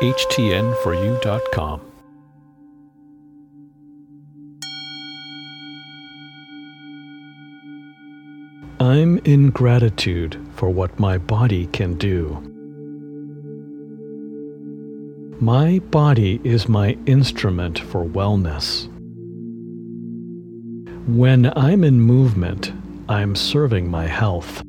htnforu.com. I'm in gratitude for what my body can do. My body is my instrument for wellness. When I'm in movement, I'm serving my health.